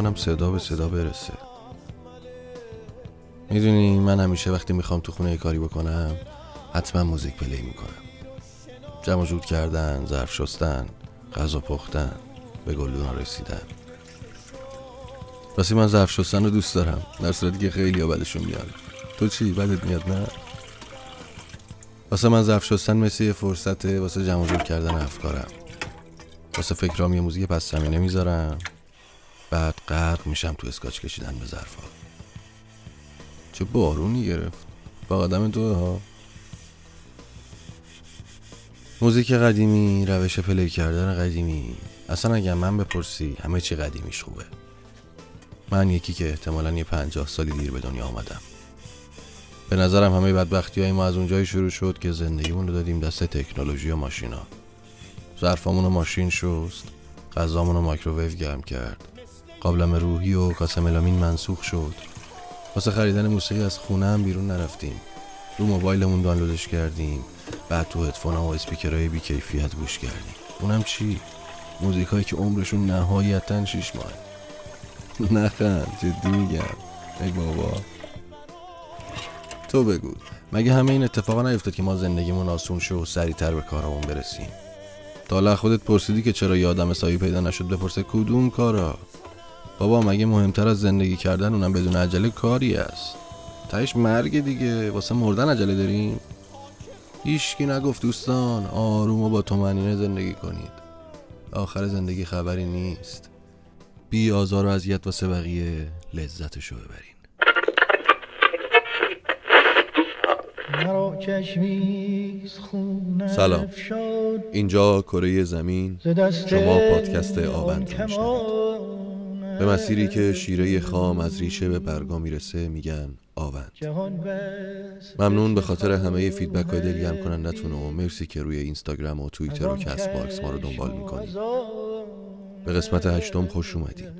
کنم صدا به صدا برسه. می‌دونی من همیشه وقتی می‌خوام تو خونه کاری بکنم حتما موزیک پلی می‌کنم. جمع جود کردن ظرف شستن غذا پختن به گلدونا رسیدن. راستی من ظرف شستن رو دوست دارم. در صورتی که خیلی بدشون میاد. تو چی؟ بدت میاد نه؟ واسه من ظرف شستن مثل یه فرصته واسه جمع جور کردن افکارم. واسه فکرام یه موزیک پس زمینه می‌ذارم. بعد غرق میشم تو اسکاچ کشیدن به ظرفا. چه بارونی گرفت؟ با آدم تو ها موزیک قدیمی روش پلی کردن قدیمی. اصلا اگر من بپرسی همه چی قدیمیش خوبه. من یکی که احتمالا یه پنجاه سالی دیر به دنیا آمدم. به نظرم همه بدبختی های ما از اونجایی شروع شد که زندگیمون رو دادیم دست تکنولوژی و ماشینا. ظرفامون رو ماشین شست غذامون رو مایکروویو گرم کرد. قابلمه روحی و کاسه ملامین منسوخ شد. واسه خریدن موسیقی از خونه هم بیرون نرفتیم. رو موبایلمون دانلودش کردیم. بعد تو هدفون و اسپیکرهای بیکیفیت گوش کردیم. اونم چی؟ موزیک هایی که عمرشون نهایتا شیش ماه نخند جدی میگم. ای بابا. تو بگو. مگه همه این اتفاقا نیفتاد که ما زندگیمون آسون شد و سریعتر به کارمون برسیم؟ تا خودت پرسیدی که چرا یادم سایی پیدا نشد بپرسه کدوم کارا؟ بابا مگه مهمتر از زندگی کردن اونم بدون عجله کاری است؟ تهش مرگ دیگه. واسه مردن عجله داریم؟ هیچکی نگفت دوستان آروم و با تومنینه زندگی کنید. آخر زندگی خبری نیست. بی آزار و اذیت واسه بقیه لذتشو ببرین. سلام. اینجا کره زمین. شما پادکست آوند به مسیری که شیره خام از ریشه به برگا می‌رسه میگن آوند. ممنون به خاطر همه feedback های دلگرم کنندتون و مرسی که روی اینستاگرام و توییتر و Castbox ما رو دنبال می‌کنید. به قسمت هشتم خوش اومدید.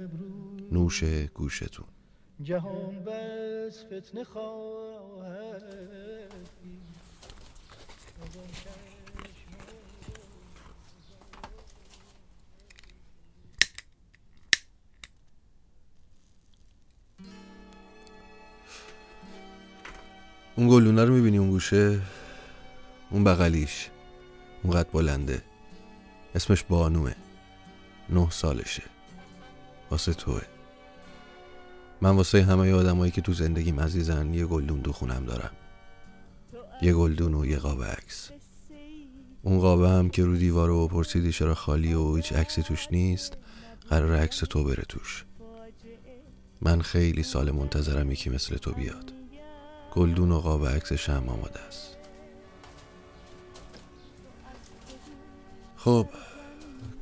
نوش گوشتون. جهان بس فتنه خواهد اون گلونه رو می‌بینی اون گوشه؟ اون بغلیش. اونقدر بلنده. اسمش بانوه. نه سالشه. واسه توه. من واسه همه آدمایی که تو زندگیم عزیزن یه گلدون دو خونم دارم. یه گلدون و یه قاب عکس. اون قابه هم که رو دیوار و پرسیدی چرا خالی و هیچ عکسی توش نیست قرار عکس تو بره توش. من خیلی سال منتظرم یکی مثل تو بیاد. گلدون و قاب عکسش هم آماده است. خب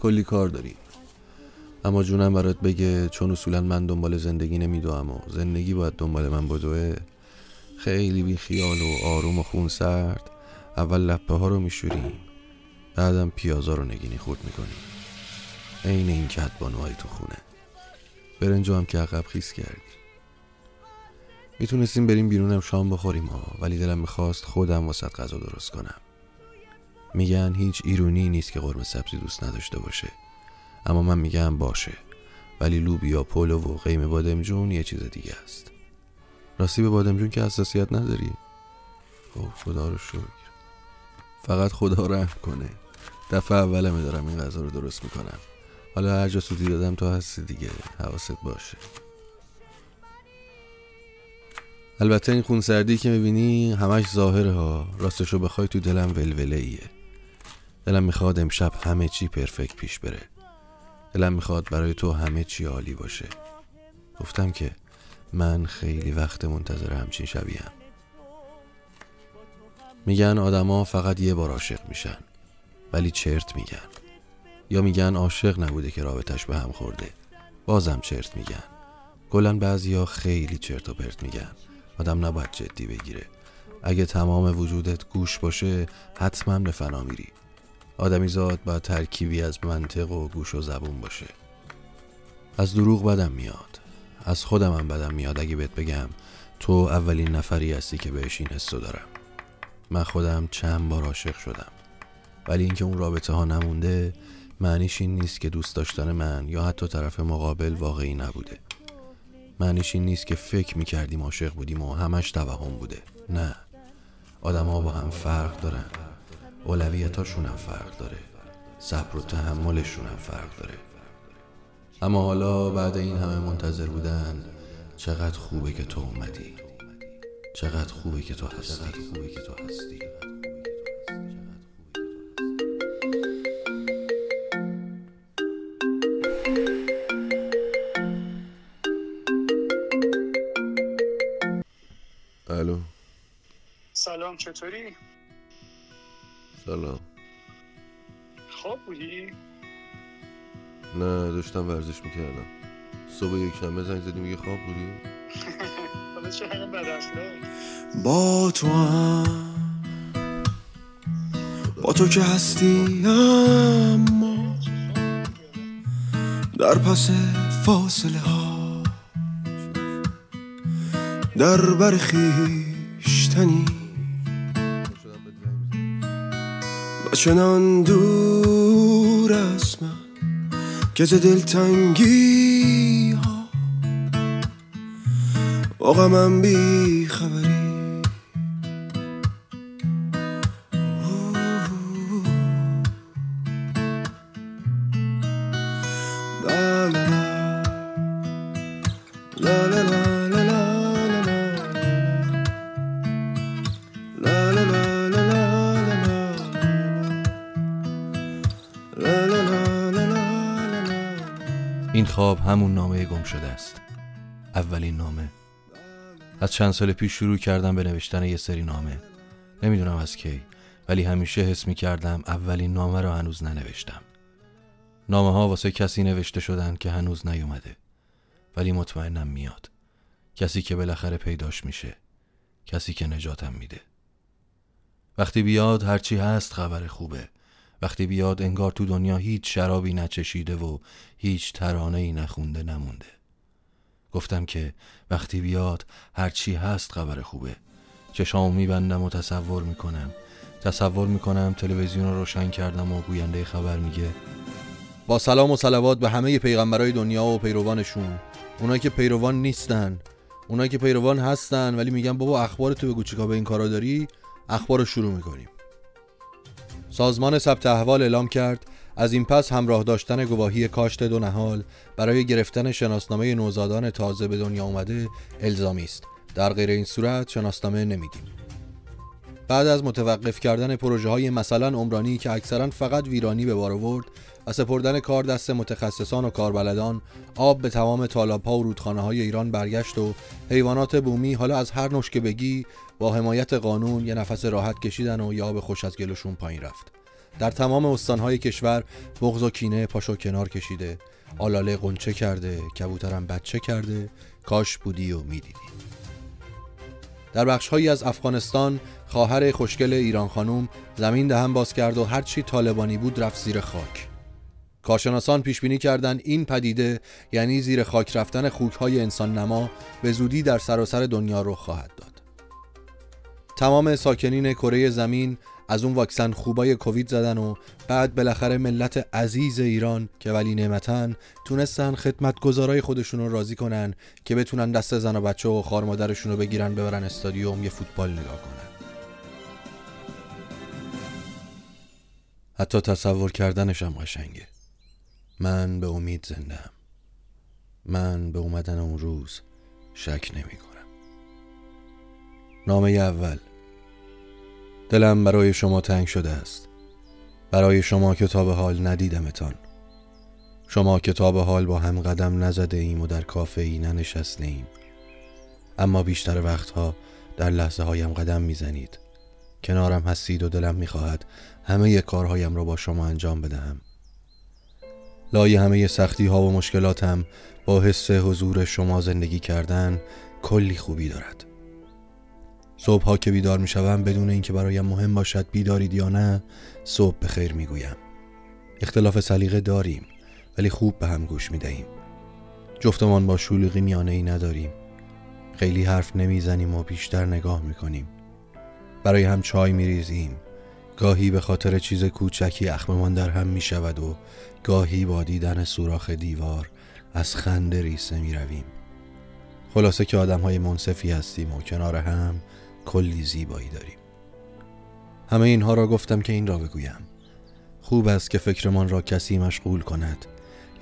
کلی کار داریم. اما جونم برات بگه چون اصولا من دنبال زندگی نمیدوم و زندگی باید دنبال من بدوه خیلی بی خیال و آروم و خون سرد اول لپه ها رو میشوریم بعدم پیازا رو نگینی خورد می‌کنیم. عین این کت بانوهای تو خونه. برنجو هم که عقب خیس کردی. می‌تونستیم بریم بیرونم شام بخوریم ها ولی دلم می‌خواست خودم واسط غذا درست کنم. میگن هیچ ایرونی نیست که قرمه سبزی دوست نداشته باشه. اما من میگم باشه. ولی لوبیا پلو و قیم بادمجون یه چیز دیگه است. راستی به بادمجون که حساسیت نداری؟ خب خدا رو شکر. فقط خدا رحم کنه. دفعه اولمه دارم این غذا رو درست می‌کنم. حالا هر جا سودی دادم تو هستی دیگه. حواست باشه. البته این خونسردی که می‌بینی همش ظاهره ها راستشو بخوای تو دلم ولوله ایه دلم می‌خواد امشب همه چی پرفکت پیش بره. دلم می‌خواد برای تو همه چی عالی باشه. گفتم که من خیلی وقت منتظر همچین شبیم میگن آدما فقط یه بار عاشق میشن ولی چرت میگن. یا میگن عاشق نبوده که رابطش به هم خورده. بازم چرت میگن. گلن بعضیا خیلی چرت و پرت میگن. آدم نباید جدی بگیره. اگه تمام وجودت گوش باشه حتما به فنا میری. آدمیزاد باید ترکیبی از منطق و گوش و زبون باشه. از دروغ بدم میاد. از خودم هم بدم میاد. اگه بهت بگم تو اولین نفری هستی که بهش این حسو دارم. من خودم چند بار عاشق شدم. ولی اینکه اون رابطه ها نمونده معنیش این نیست که دوست داشتن من یا حتی طرف مقابل واقعی نبوده. معنیش این نیست که فکر می‌کردیم عاشق بودیم و همش توهم بوده. نه. آدم ها با هم فرق دارن. اولویتاشون هم فرق داره. صبر و تحملشون هم فرق داره. اما حالا بعد این همه منتظر بودن چقدر خوبه که تو اومدی. چقدر خوبه که تو هستی خوبه که تو هستی. چطوری؟ سلام. خواب بودی؟ نه داشتم ورزش می‌کردم. صبح یک شنبه زنگ زدی میگه خواب بودی؟ با تو هم با تو که هستی اما در پس فاصله ها در بر چنان دور از من که ز دلتنگی ها با غمم بی همون نامه گم شده است. اولین نامه. از چند سال پیش شروع کردم به نوشتن یه سری نامه. نمی‌دونم از کی ولی همیشه حس می کردم اولین نامه رو هنوز ننوشتم. نامه ها واسه کسی نوشته شدن که هنوز نیومده. ولی مطمئنم میاد. کسی که بالاخره پیداش میشه. کسی که نجاتم میده. وقتی بیاد هرچی هست خبر خوبه. وقتی بیاد انگار تو دنیا هیچ شرابی نچشیده و هیچ ترانه ای نخونده نمونده. گفتم که وقتی بیاد هرچی هست خبر خوبه. چشامو میبندم و تصور می‌کنم. تصور می‌کنم تلویزیون رو روشن کردم و گوینده خبر میگه با سلام و صلوات به همه پیغمبرای دنیا و پیروانشون. اونایی که پیروان نیستن. اونایی که پیروان هستن ولی میگن بابا اخبار تو بگو چیکار به این کارا داری؟ اخبار رو شروع می‌کنیم. سازمان ثبت احوال اعلام کرد از این پس همراه داشتن گواهی کاشت دو نهال برای گرفتن شناسنامه نوزادان تازه به دنیا اومده الزامی است. در غیر این صورت شناسنامه نمیدیم بعد از متوقف کردن پروژه های مثلا عمرانی که اکثرا فقط ویرانی به بار آورد و سپردن کار دست متخصصان و کاربلدان آب به تمام تالاب ها و رودخانه های ایران برگشت و حیوانات بومی حالا از هر نوش که بگی با حمایت قانون یه نفس راحت کشیدن و یا به خوش از گلوشون پایین رفت. در تمام استانهای کشور بغض و کینه پاشو کنار کشیده. آلاله قنچه کرده کبوترم بچه کرده. کاش بودی و می‌دیدی. در بخشهایی از افغانستان خواهر خوشگل ایران خانوم زمین دهن باز کرد و هرچی طالبانی بود رفت زیر خاک. کارشناسان پیش بینی کردند این پدیده یعنی زیر خاک رفتن خوکهای انسان نما به زودی در سراسر دنیا رخ خواهد داد. تمام ساکنین کره زمین از اون واکسن خوبای کووید زدن و بعد بالاخره ملت عزیز ایران که ولی نعمتن تونستن خدمتگزارای خودشون رو راضی کنن که بتونن دست زن و بچه و خار مادرشون رو بگیرن ببرن استادیوم یه فوتبال نگاه کنن. حتی تصور کردنشم قشنگه. من به امید زندم من به اومدن اون روز شک نمی کنم نامه اول. دلم برای شما تنگ شده است. برای شما کتاب حال ندیدمتان. شما کتاب حال با هم قدم نزده ایم و در کافه ای ننشسته ایم. اما بیشتر وقتها در لحظه هایم قدم می‌زنید. کنارم هستید و دلم می‌خواهد همه کارهایم را با شما انجام بدهم. لای همه سختی ها و مشکلاتم با حس حضور شما زندگی کردن کلی خوبی دارد. صبح ها که بیدار می شوم بدون اینکه برایم مهم باشد بیدارید یا نه صبح به خیر می گویم اختلاف سلیقه داریم ولی خوب به هم گوش می دهیم جفتمان با شلوغی میانه ای نداریم. خیلی حرف نمی‌زنیم و بیشتر نگاه می کنیم برای هم چای می ریزیم گاهی به خاطر چیز کوچکی اخممان در هم می شود و گاهی با دیدن سوراخ دیوار از خنده ریسه می رویم خلاصه که آدم های منصفی هستیم و کنار هم کلی زیبایی داریم. همه اینها را گفتم که این را بگویم. خوب است که فکرمان را کسی مشغول کند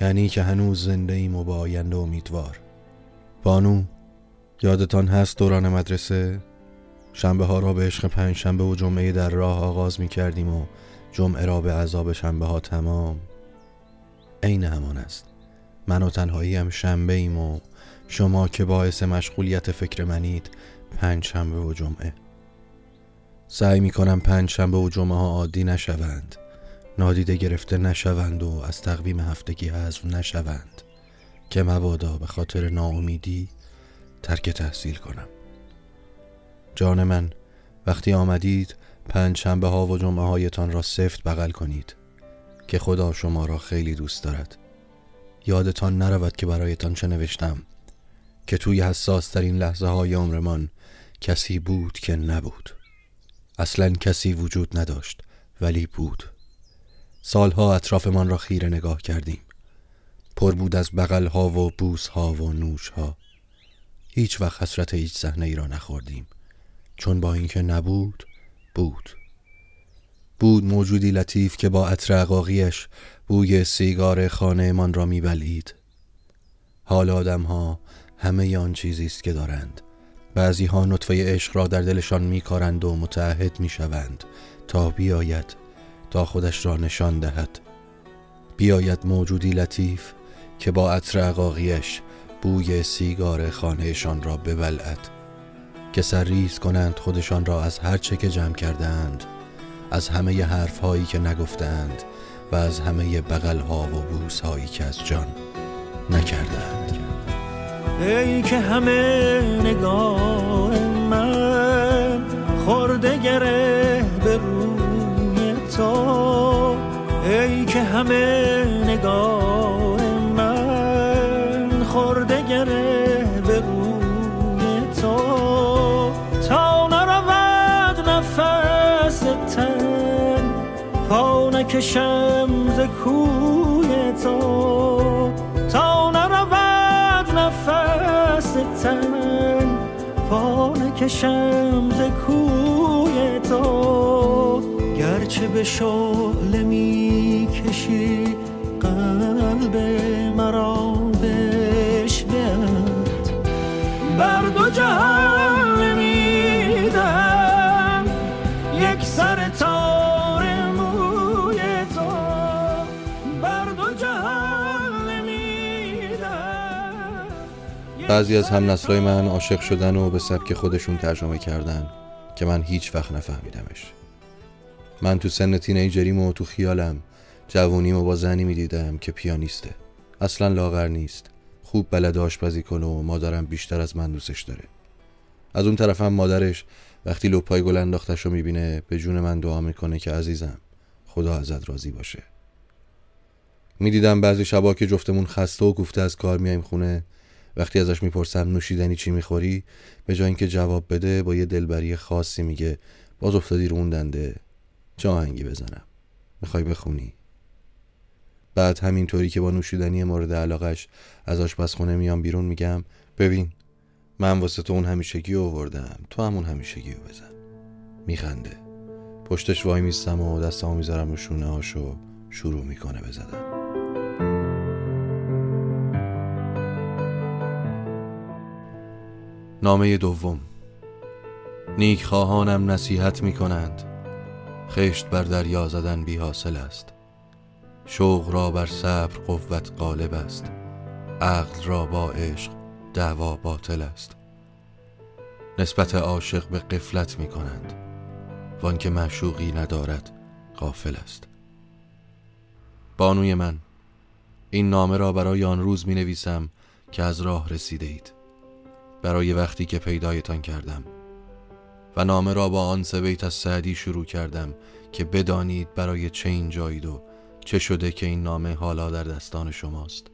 یعنی که هنوز زنده ایم و با آینده امیدوار. بانو یادتان هست دوران مدرسه؟ شنبه ها را به عشق پنج شنبه و جمعه در راه آغاز می کردیم و جمعه را به عذاب شنبه ها تمام. عین همان است. من و تنهایی هم شنبه ایم و شما که باعث مشغولیت فکر منید پنج شنبه و جمعه. سعی می کنم پنج شنبه و جمعه ها عادی نشوند. نادیده گرفته نشوند و از تقویم هفتگی حذف نشوند. که مبادا به خاطر ناامیدی ترک تحصیل کنم. جان من وقتی آمدید پنج شنبه ها و جمعه هایتان را سفت بغل کنید که خدا شما را خیلی دوست دارد. یادتان نرود که برایتان چه نوشتم که توی حساس ترین لحظه های عمرمان کسی بود که نبود. اصلا کسی وجود نداشت ولی بود. سالها اطرافمان را خیره نگاه کردیم. پر بود از بغل ها و بوس ها و نوش ها هیچ وقت حسرت هیچ صحنه ای را نخوردیم. چون با اینکه نبود بود. بود موجودی لطیف که با عطر عقاقیش بوی سیگار خانه من را میبلید حال آدم ها همه آن چیزی است که دارند. بعضی ها نطفه عشق را در دلشان میکارند و متعهد می‌شوند. تا بیاید تا خودش را نشان دهد. بیاید موجودی لطیف که با عطر عقاقیش بوی سیگار خانهشان را ببلعد. که سرریز کنند خودشان را از هر چه که جمع کردند از همه حرف هایی که نگفتند و از همه بغل ها و بوس هایی که از جان نکردند ای که همه نگاه من خورده گره به روی تو. ای که همه نگاه من خورده گره به روی تو. تا نرود نفس تن پا نکشم ز کوی تو. نفس تن پا نکشم ز کوی تو. گرچه به شعله می کشی بعضی از هم نسلای من عاشق شدن و به سبک خودشون ترجمه کردن که من هیچ وقت نفهمیدمش. من تو سن تینیجریم و تو خیالم جوونیم و با زنی می‌دیدم که پیانیسته. اصلا لاغر نیست. خوب بلد آشپزی کنه و مادرم بیشتر از من دوستش داره. از اون طرفم مادرش وقتی لپای گل انداختش رو می‌بینه به جون من دعا می‌کنه که عزیزم خدا ازت راضی باشه. می‌دیدم بعضی شبا که جفتمون خسته و گفته از کار میایم خونه وقتی ازش می‌پرسم نوشیدنی چی می‌خوری به جای اینکه جواب بده با یه دلبری خاصی میگه باز افتادی رو اون دنده. چه آهنگی بزنم؟ می‌خوای بخونی؟ بعد همینطوری که با نوشیدنی مورد علاقش از آشپزخونه میام بیرون میگم ببین من واسه تو اون همیشگی آوردم تو همون همیشگی رو بزن. میخنده. پشتش وای میستم و دستمو می‌ذارم رو شونه هاشو شروع می‌کنه بزدن نامه دوم. نیک خواهانم نصیحت می کنند خشت بر دریا زدن بی حاصل است. شوق را بر صبر قوت غالب است. عقل را با عشق دعوا باطل است. نسبت عاشق به قفلت می کنند وان که معشوقی ندارد غافل است. بانوی من این نامه را برای آن روز می نویسم که از راه رسیده اید برای وقتی که پیدایتان کردم. و نامه را با آن سه بیت از سعدی شروع کردم که بدانید برای چه اینجایید و چه شده که این نامه حالا در دستان شماست.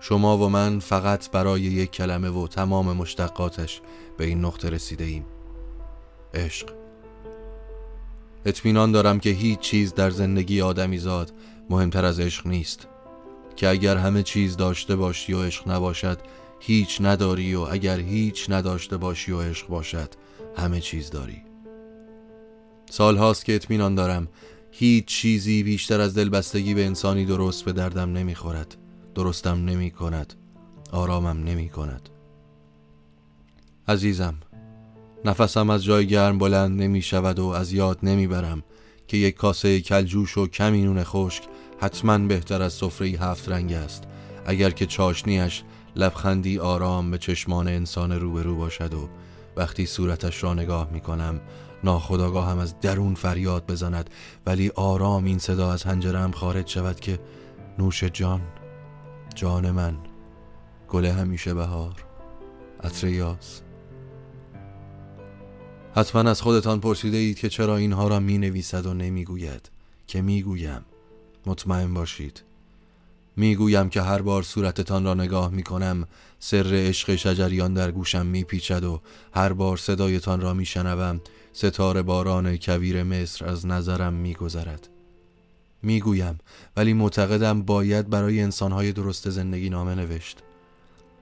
شما و من فقط برای یک کلمه و تمام مشتقاتش به این نقطه رسیده ایم عشق. اطمینان دارم که هیچ چیز در زندگی آدمی زاد مهمتر از عشق نیست. که اگر همه چیز داشته باشی و عشق نباشد هیچ نداری و اگر هیچ نداشته باشی و عشق باشد همه چیز داری. سال هاست که اطمینان دارم هیچ چیزی بیشتر از دلبستگی به انسانی درست به دردم نمی‌خورد. درستم نمی کند آرامم نمی کند عزیزم نفسم از جای گرم بلند نمی شود و از یاد نمی برم که یک کاسه کلجوش و کمی نون خشک حتما بهتر از سفره هفت رنگ است. اگر که چاشنیش لبخندی آرام به چشمان انسان روبرو باشد و وقتی صورتش را نگاه می کنم ناخداگاه هم از درون فریاد بزند. ولی آرام این صدا از هنجرم خارج شود که نوش جان جان من گل همیشه بهار عطر یاس. حتما از خودتان پرسیده اید که چرا اینها را می نویسد و نمی گوید. که می گویم مطمئن باشید. می گویم که هر بار صورتتان را نگاه می کنم سر عشق شجریان در گوشم می پیچد و هر بار صدایتان را می شنوم ستاره باران کویر مصر از نظرم می گذرد می گویم ولی معتقدم باید برای انسانهای درست زندگی نامه نوشت.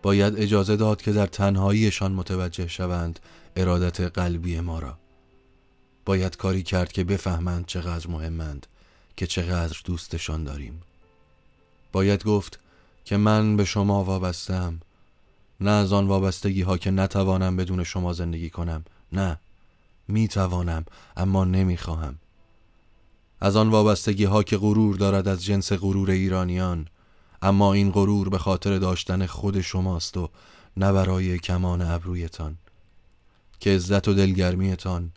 باید اجازه داد که در تنهاییشان متوجه شوند ارادت قلبی ما را. باید کاری کرد که بفهمند چقدر مهمند که چقدر دوستشان داریم. باید گفت که من به شما وابستم. نه از آن وابستگی ها که نتوانم بدون شما زندگی کنم. نه می توانم اما نمی خواهم از آن وابستگی ها که غرور دارد از جنس غرور ایرانیان اما این غرور به خاطر داشتن خود شماست و نه برای کمان ابرویتان. که عزت و دلگرمیتان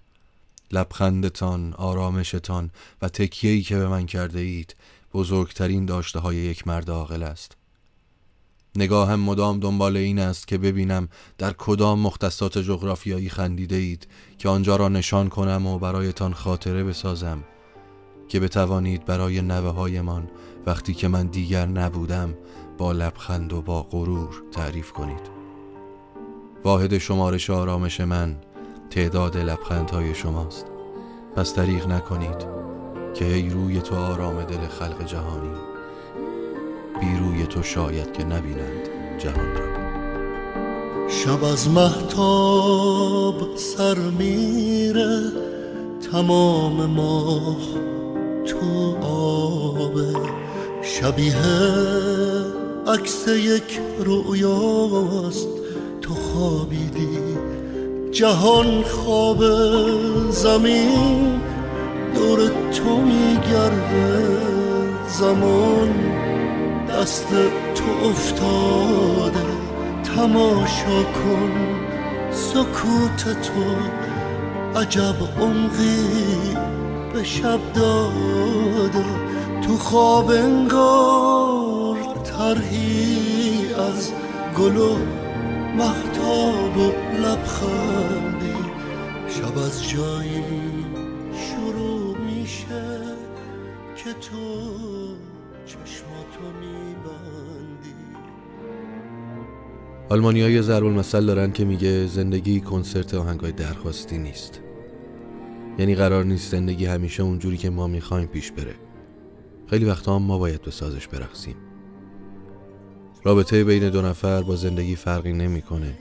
لبخندتان آرامشتان و تکیهی که به من کرده اید بزرگترین داشته های یک مرد عاقل است. نگاهم مدام دنبال این است که ببینم در کدام مختصات جغرافیایی خندیده اید که آنجا را نشان کنم و برایتان خاطره بسازم که بتوانید برای نوه هایمان وقتی که من دیگر نبودم با لبخند و با غرور تعریف کنید. واحد شمارش آرامش من تعداد لبخندهای شماست. پس طریق نکنید. که ای روی تو آرام دل خلق جهانی بی روی تو شاید که نبینند جهان را. شب از محتاب سر میره تمام ماه تو آبه. شبیه عکس یک رویاست تو خوابیدی. جهان خواب زمین دور تو میگرده زمان دست تو افتاده. تماشا کن سکوت تو عجب عمقی به شب داده. تو خواب انگار ترهی از گل و محتاب و لبخندی. شب از جایی تو چشماتو میبندی. آلمانی های ضرب المثل دارن که میگه زندگی کنسرت آهنگای درخواستی نیست. یعنی قرار نیست زندگی همیشه اونجوری که ما می‌خوایم پیش بره. خیلی وقتا هم ما باید به سازش برقصیم رابطه بین دو نفر با زندگی فرقی نمی‌کنه.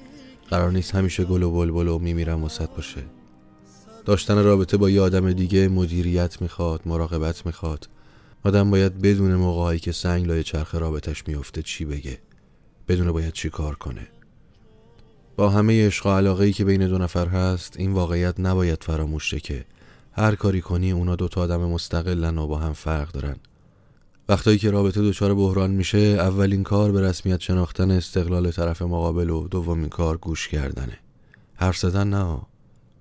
قرار نیست همیشه گل و بلبل و میمیرم وسط باشه. داشتن رابطه با یه آدم دیگه مدیریت می‌خواد مراقبت می‌خواد. آدم باید بدون موقعی که سنگ لای چرخ رابطش میفته چی بگه؟ بدون باید چی کار کنه؟ با همه عشق و علاقه ای که بین دو نفر هست این واقعیت نباید فراموش شه که هر کاری کنی اونا دو تا آدم مستقلن و با هم فرق دارن. وقتایی که رابطه دچار بحران میشه اولین کار به رسمیت شناختن استقلال طرف مقابل و دومین کار گوش کردنه. حرف زدن نه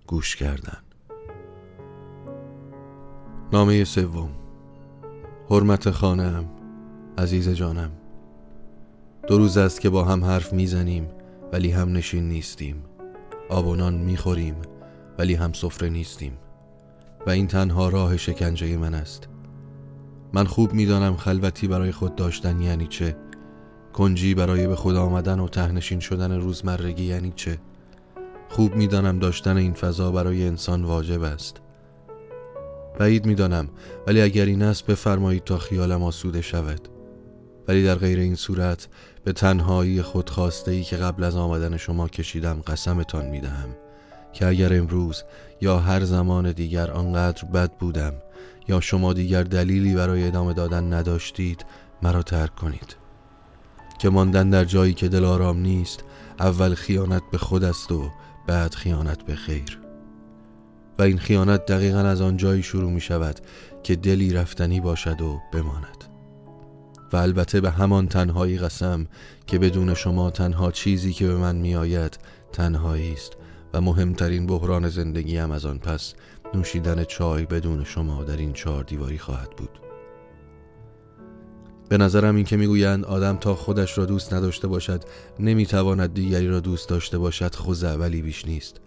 گوش کردن. نامه سوم. حرمت خانم عزیز جانم. دو روز است که با هم حرف می‌زنیم ولی هم نشین نیستیم. آب می‌خوریم ولی هم سفره نیستیم. و این تنها راه شکنجه من است. من خوب می‌دانم خلوتی برای خود داشتن یعنی چه. کنجی برای به خود آمدن و تهنشین شدن روزمرگی یعنی چه. خوب می‌دانم داشتن این فضا برای انسان واجب است. بعید می‌دانم ولی اگر این است بفرمایید تا خیالم آسوده شود. ولی در غیر این صورت به تنهایی خودخواسته ای که قبل از آمدن شما کشیدم قسمتان می‌دهم که اگر امروز یا هر زمان دیگر آنقدر بد بودم یا شما دیگر دلیلی برای ادامه دادن نداشتید مرا ترک کنید. که ماندن در جایی که دلارام نیست اول خیانت به خود است و بعد خیانت به خیر. و این خیانت دقیقا از آن جایی شروع می شود که دلی رفتنی باشد و بماند. و البته به همان تنهایی قسم که بدون شما تنها چیزی که به من می آید تنهایی است و مهمترین بحران زندگیم از آن پس نوشیدن چای بدون شما در این چهار دیواری خواهد بود. به نظرم این که می‌گویند آدم تا خودش را دوست نداشته باشد نمی‌تواند دیگری را دوست داشته باشد خوزه ولی بیش نیست.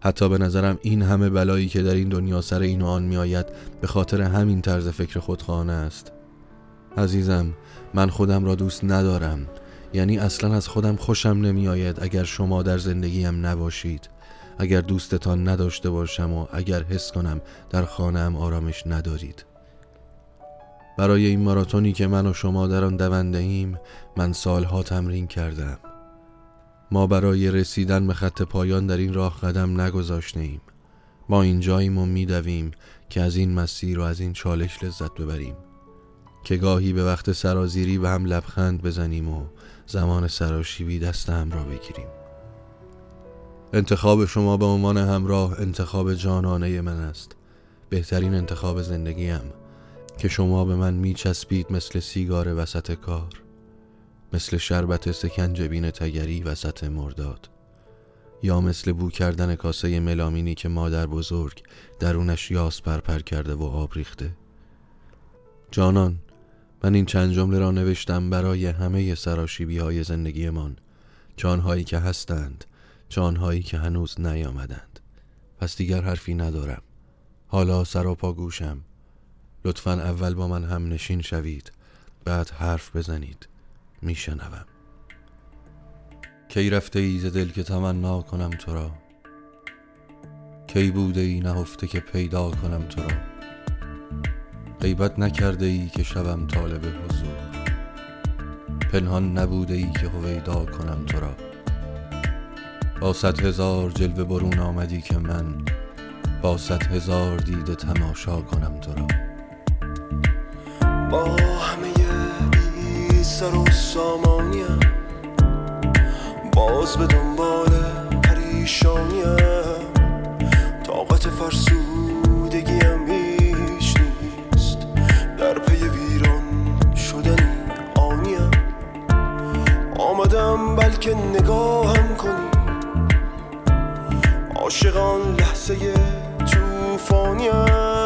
حتی به نظرم این همه بلایی که در این دنیا سر این و آن میآید به خاطر همین طرز فکر خودخانه است. عزیزم من خودم را دوست ندارم. یعنی اصلا از خودم خوشم نمی آید اگر شما در زندگیم نباشید. اگر دوستتان نداشته باشم و اگر حس کنم در خانم آرامش ندارید. برای این ماراتونی که من و شما در آن دونده ایم من سالها تمرین کردم ما برای رسیدن به خط پایان در این راه قدم نگذاشته ایم ما اینجاییم و میدویم که از این مسیر و از این چالش لذت ببریم. که گاهی به وقت سرازیری به هم لبخند بزنیم و زمان سراشیبی دست هم را بگیریم. انتخاب شما به عنوان همراه انتخاب جانانه من است. بهترین انتخاب زندگیم که شما به من میچسبید مثل سیگار وسط کار. مثل شربت سکنجبین تگری وسط مرداد یا مثل بو کردن کاسه ملامینی که مادر بزرگ درونش یاس پرپر کرده و آب ریخته؟ جانان من این چند جمله را نوشتم برای همه سراشیبی های زندگیمان جانهایی که هستند جانهایی که هنوز نیامدند. پس دیگر حرفی ندارم. حالا سراپا گوشم. لطفا اول با من هم نشین شوید بعد حرف بزنید. میشنوم. کی رفته ای ز دل که تمنا کنم تو را؟ کی بوده ای نهفته که پیدا کنم تو را؟ غیبت نکرده ای که شوم طالب حضور. پنهان نبوده ای که هویدا کنم تو را. با صد هزار جلوه برون آمدی که من با صد هزار دیده تماشا کنم تو را. با همه سر و سامانیم باز به دنبال پریشانیم طاقت فرسودگیم هیچ نیست. در پی ویران شدن آنیم آمدم بلکه نگاهم کنی. عاشقان لحظه توفانیم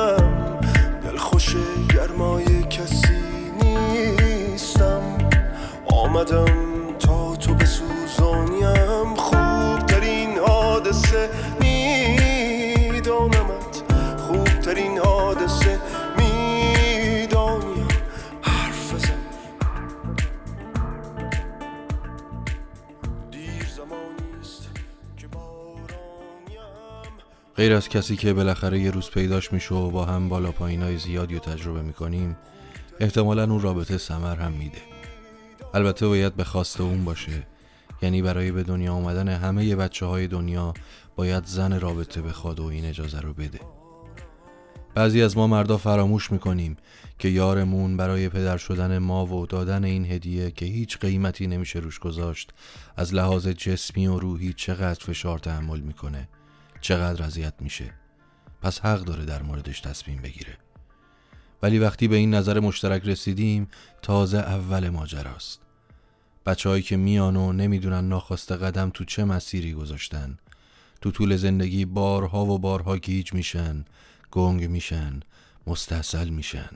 آمدم تا تو بسوزانیم خوبترین حادثه میدانمت خوبترین حادثه می‌دانیم. حرف بزن. دیر زمانیست که بارانیم غیر از کسی که بالاخره یه روز پیداش میشه و با هم بالا پایین های زیادی رو تجربه می‌کنیم احتمالا اون رابطه سمر هم میده. البته باید به خواست اون باشه. یعنی برای به دنیا آمدن همه بچه های دنیا باید زن رابطه بخواد و این اجازه رو بده. بعضی از ما مردا فراموش می‌کنیم که یارمون برای پدر شدن ما و دادن این هدیه که هیچ قیمتی نمیشه روش گذاشت از لحاظ جسمی و روحی چقدر فشار تحمل می‌کنه چقدر اذیت میشه. پس حق داره در موردش تصمیم بگیره. ولی وقتی به این نظر مشترک رسیدیم تازه اول ماجراست. بچههایی که میان و نمی‌دونن ناخواسته قدم تو چه مسیری گذاشتن. تو طول زندگی بارها و بارها گیج میشن گنگ میشن مستحصل میشن.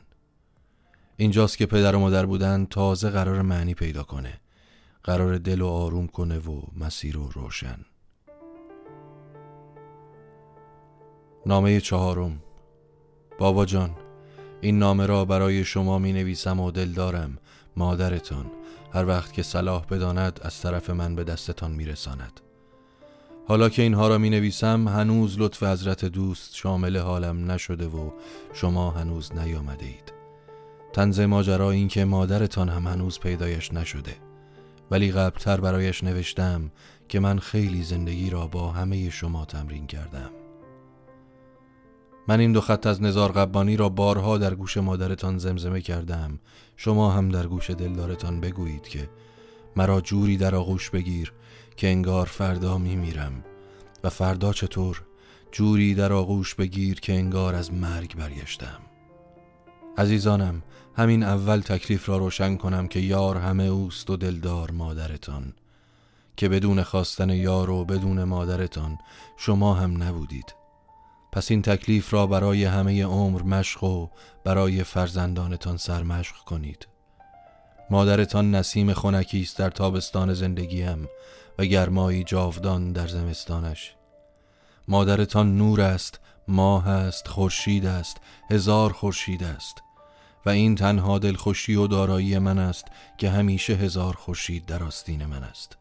اینجاست که پدر و مادر بودن تازه قرار معنی پیدا کنه. قرار دل و آروم کنه و مسیر رو روشن. نامه چهارم. بابا جان این نامه را برای شما می نویسم و دل دارم. مادرتان. هر وقت که صلاح بداند از طرف من به دستتان می رساند حالا که اینها را می نویسم هنوز لطف حضرت دوست شامل حالم نشده و شما هنوز نیامده اید تنز ماجرا این که مادرتان هم هنوز پیدایش نشده. ولی قبلتر برایش نوشتم که من خیلی زندگی را با همه شما تمرین کردم. من این دو خط از نزار قبانی را بارها در گوش مادرتان زمزمه کردم شما هم در گوش دلدارتان بگویید که مرا جوری در آغوش بگیر که انگار فردا می میرم و فردا چطور؟ جوری در آغوش بگیر که انگار از مرگ برگشتم. عزیزانم همین اول تکلیف را روشن کنم که یار همه اوست و دلدار مادرتان. که بدون خواستن یار و بدون مادرتان شما هم نبودید. پس این تکلیف را برای همه عمر مشق و برای فرزندانتان سرمشق کنید. مادرتان نسیم خونکی است در تابستان زندگیم و گرمایی جاودان در زمستانش. مادرتان نور است ماه است خورشید است هزار خورشید است و این تنها دلخوشی و دارایی من است که همیشه هزار خورشید در آستین من است.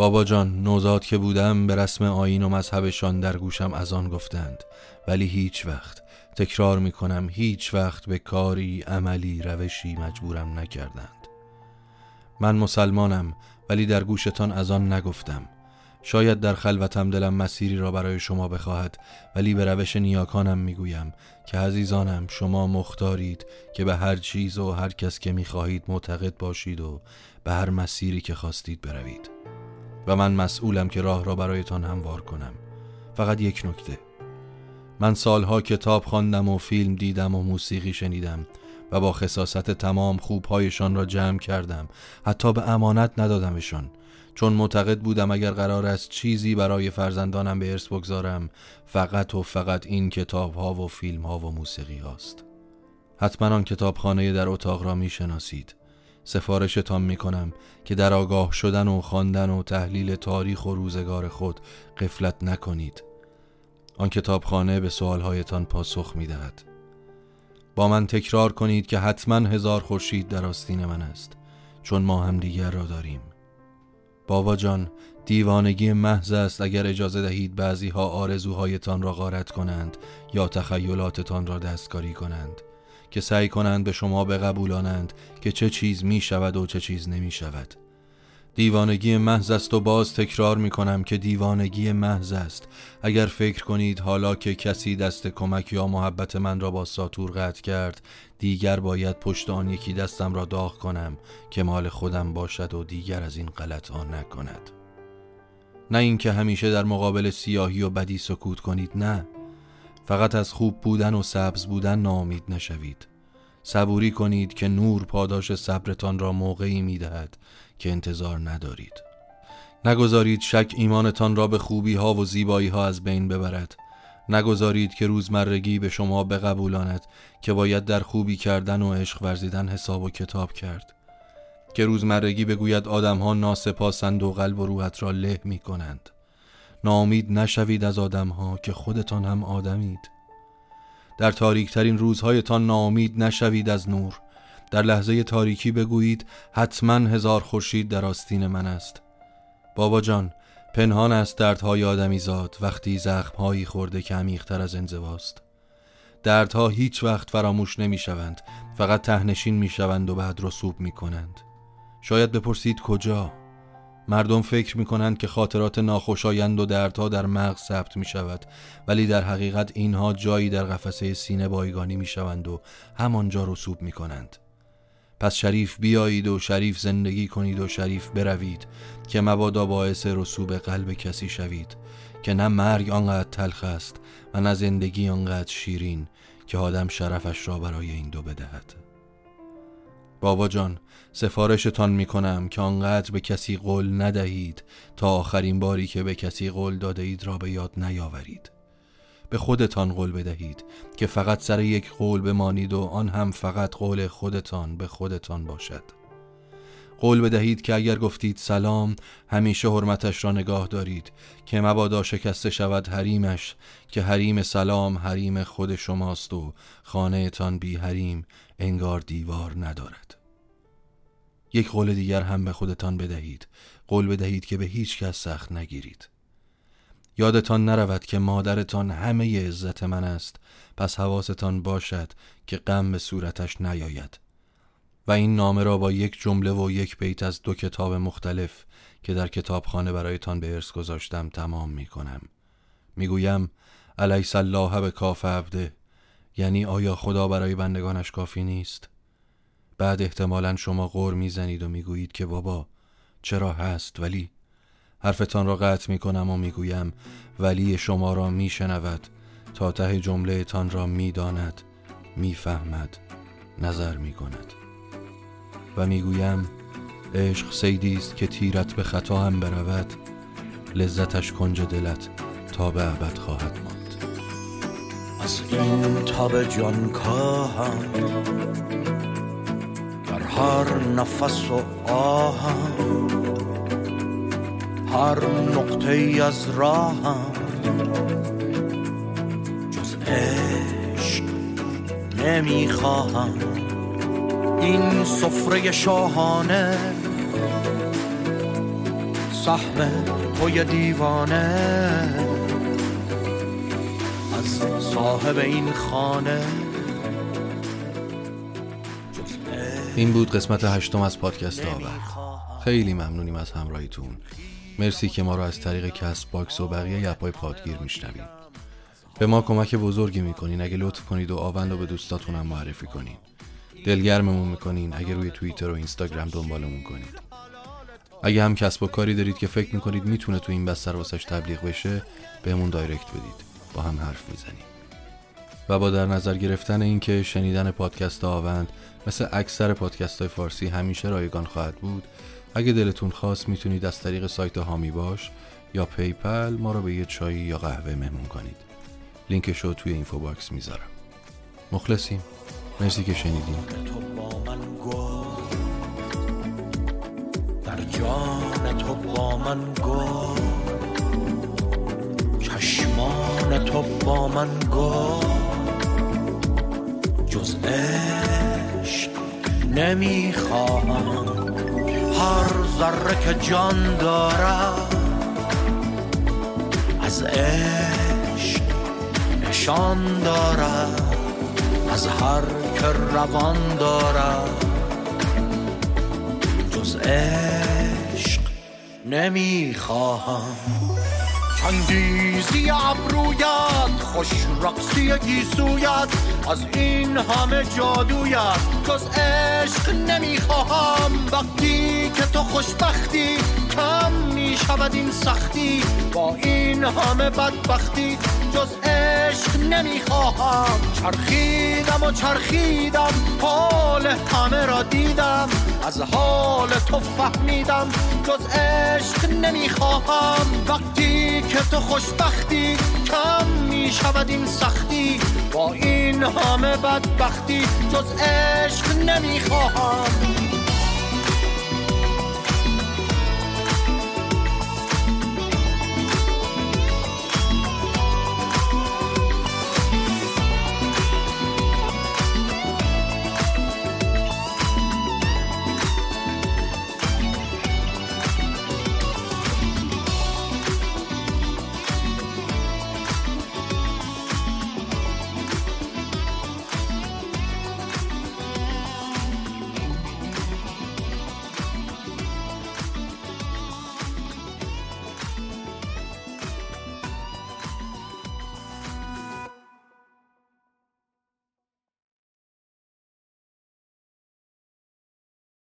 بابا جان نوزاد که بودم به رسم آین و مذهبشان در گوشم از آن گفتند. ولی هیچ وقت. تکرار می کنم هیچ وقت به کاری عملی روشی مجبورم نکردند. من مسلمانم ولی در گوشتان از آن نگفتم. شاید در خلوتم دلم مسیری را برای شما بخواهد ولی به روش نیاکانم می‌گویم که عزیزانم شما مختارید که به هر چیز و هر کس که می‌خواهید معتقد باشید و به هر مسیری که خواستید بروید. و من مسئولم که راه را برایتان هموار کنم. فقط یک نکته. من سالها کتاب خواندم و فیلم دیدم و موسیقی شنیدم و با خصاست تمام خوبهایشان را جمع کردم. حتی به امانت ندادمشان. چون معتقد بودم اگر قرار است چیزی برای فرزندانم به ارث بگذارم فقط و فقط این کتاب ها و فیلم ها و موسیقی هاست حتما آن کتابخانه در اتاق را می شناسید سفارشتان می کنم که در آگاه شدن و خواندن و تحلیل تاریخ و روزگار خود قفلت نکنید. آن کتابخانه به سوالهایتان پاسخ می دهد با من تکرار کنید که حتما هزار خورشید در آستین من است چون ما هم دیگر را داریم. بابا جان دیوانگی محض است اگر اجازه دهید بعضی ها آرزوهایتان را غارت کنند یا تخیلاتتان را دستکاری کنند. که سعی کنند به شما بقبولانند که چه چیز می شود و چه چیز نمی شود. دیوانگی محض است و باز تکرار می کنم که دیوانگی محض است. اگر فکر کنید حالا که کسی دست کمک یا محبت من را با ساتور قطع کرد دیگر باید پشت آن یکی دستم را داغ کنم که مال خودم باشد و دیگر از این غلط آن نکند. نه اینکه همیشه در مقابل سیاهی و بدی سکوت کنید نه. فقط از خوب بودن و سبز بودن ناامید نشوید. صبوری کنید که نور پاداش صبرتان را موقعی می دهد که انتظار ندارید. نگذارید شک ایمانتان را به خوبی ها و زیبایی ها از بین ببرد. نگذارید که روزمرگی به شما بقبولاند که باید در خوبی کردن و عشق ورزیدن حساب و کتاب کرد. که روزمرگی بگوید آدم ها ناسپاسند و قلب و روحت را له می کنند ناامید نشوید از آدم ها که خودتان هم آدمید. در تاریکترین روزهایتان ناامید نشوید از نور. در لحظه تاریکی بگویید حتما هزار خورشید در آستین من است. بابا جان پنهان است دردهای آدمی زاد وقتی زخمهایی خورده که عمیقتر از انزواست. دردها هیچ وقت فراموش نمی شوند فقط تهنشین می شوند و بعد رسوب می کنند شاید بپرسید کجا؟ مردم فکر می کنند که خاطرات ناخوشایند و دردها در مغز ثبت می شود ولی در حقیقت اینها جایی در قفسه سینه بایگانی می شوند و همانجا رسوب می کنند پس شریف بیایید و شریف زندگی کنید و شریف بروید که مبادا باعث رسوب قلب کسی شوید که نه مرگ آنقدر تلخ است و نه زندگی آنقدر شیرین که آدم شرفش را برای این دو بدهد. بابا جان سفارشتان می کنم که آنقدر به کسی قول ندهید تا آخرین باری که به کسی قول داده اید را به یاد نیاورید. به خودتان قول بدهید که فقط سر یک قول بمانید و آن هم فقط قول خودتان به خودتان باشد. قول بدهید که اگر گفتید سلام همیشه حرمتش را نگاه دارید که مبادا شکسته شود حریمش که حریم سلام حریم خود شماست و خانهتان بی حریم انگار دیوار ندارد. یک قول دیگر هم به خودتان بدهید. قول بدهید که به هیچ کس سخت نگیرید. یادتان نرود که مادرتان همه عزت من است. پس حواستان باشد که غم به صورتش نیاید. و این نامه را با یک جمله و یک بیت از دو کتاب مختلف که در کتابخانه برایتان به ارث گذاشتم تمام می کنم می گویم علیس الله به کاف عبده. یعنی آیا خدا برای بندگانش کافی نیست؟ بعد احتمالا شما غور می‌زنید و می‌گویید که بابا چرا هست؟ ولی حرفتان را قطع می کنم و می‌گویم ولی شما را میشنود تا ته جمله تان را می‌داند می‌فهمد نظر می کند و می‌گویم عشق سیدی است که تیرت به خطا هم برود لذتش کنج دلت تا به ابد خواهد ماند. از این تاب جان کاهم در هر نفس و آهم هر نقطه ای از راهم جز عشق نمی‌خواهم. این سفره شاهانه سهم توی دیوانه از صاحب این خانه. این بود قسمت هشتم از پادکست آوند. خیلی ممنونیم از همراهیتون. مرسی که ما را از طریق Castbox و بقیه اپای پادگیر میشنوید. به ما کمک بزرگی می‌کنین. اگه لطف کنید و آوند رو به دوستاتون هم معرفی کنین. دلگرممون می‌کنین. اگه روی توییتر و اینستاگرام دنبالمون کنید. اگه هم کسب و کاری دارید که فکر می‌کنید می‌تونه تو این بستر واسش تبلیغ بشه بهمون direct بدید. با هم حرف می‌زنیم. و با در نظر گرفتن اینکه شنیدن پادکست آوند مثل اکثر پادکست های فارسی همیشه رایگان خواهد بود. اگه دلتون خواست می‌تونید از طریق سایت حامی باش یا PayPal ما رو به یه چایی یا قهوه مهمون کنید. لینکش رو توی info box می‌ذارم. مخلصیم. مرسی که شنیدین تو با من در جان تو با من گفت. چشمان تو با من گفت. جز عشق نمی‌خواهم هر ذره که جان دارد از عشق نشان دارد از هر که روان دارد جز عشق نمی‌خواهم چندیزی ابرویت خوش رقصی گیسویت از این همه جادویت جز عشق نمی‌خواهم. وقتی که تو خوشبختی کم می‌شود این سختی. با این همه بدبختی جز عشق نمی‌خواهم. چرخیدم و چرخیدم حال همه را دیدم. از حال تو فهمیدم جز عشق نمی‌خواهم. وقتی که تو خوشبختی کم می‌شود این سختی. با این همه بدبختی جز عشق نمی‌خواهم.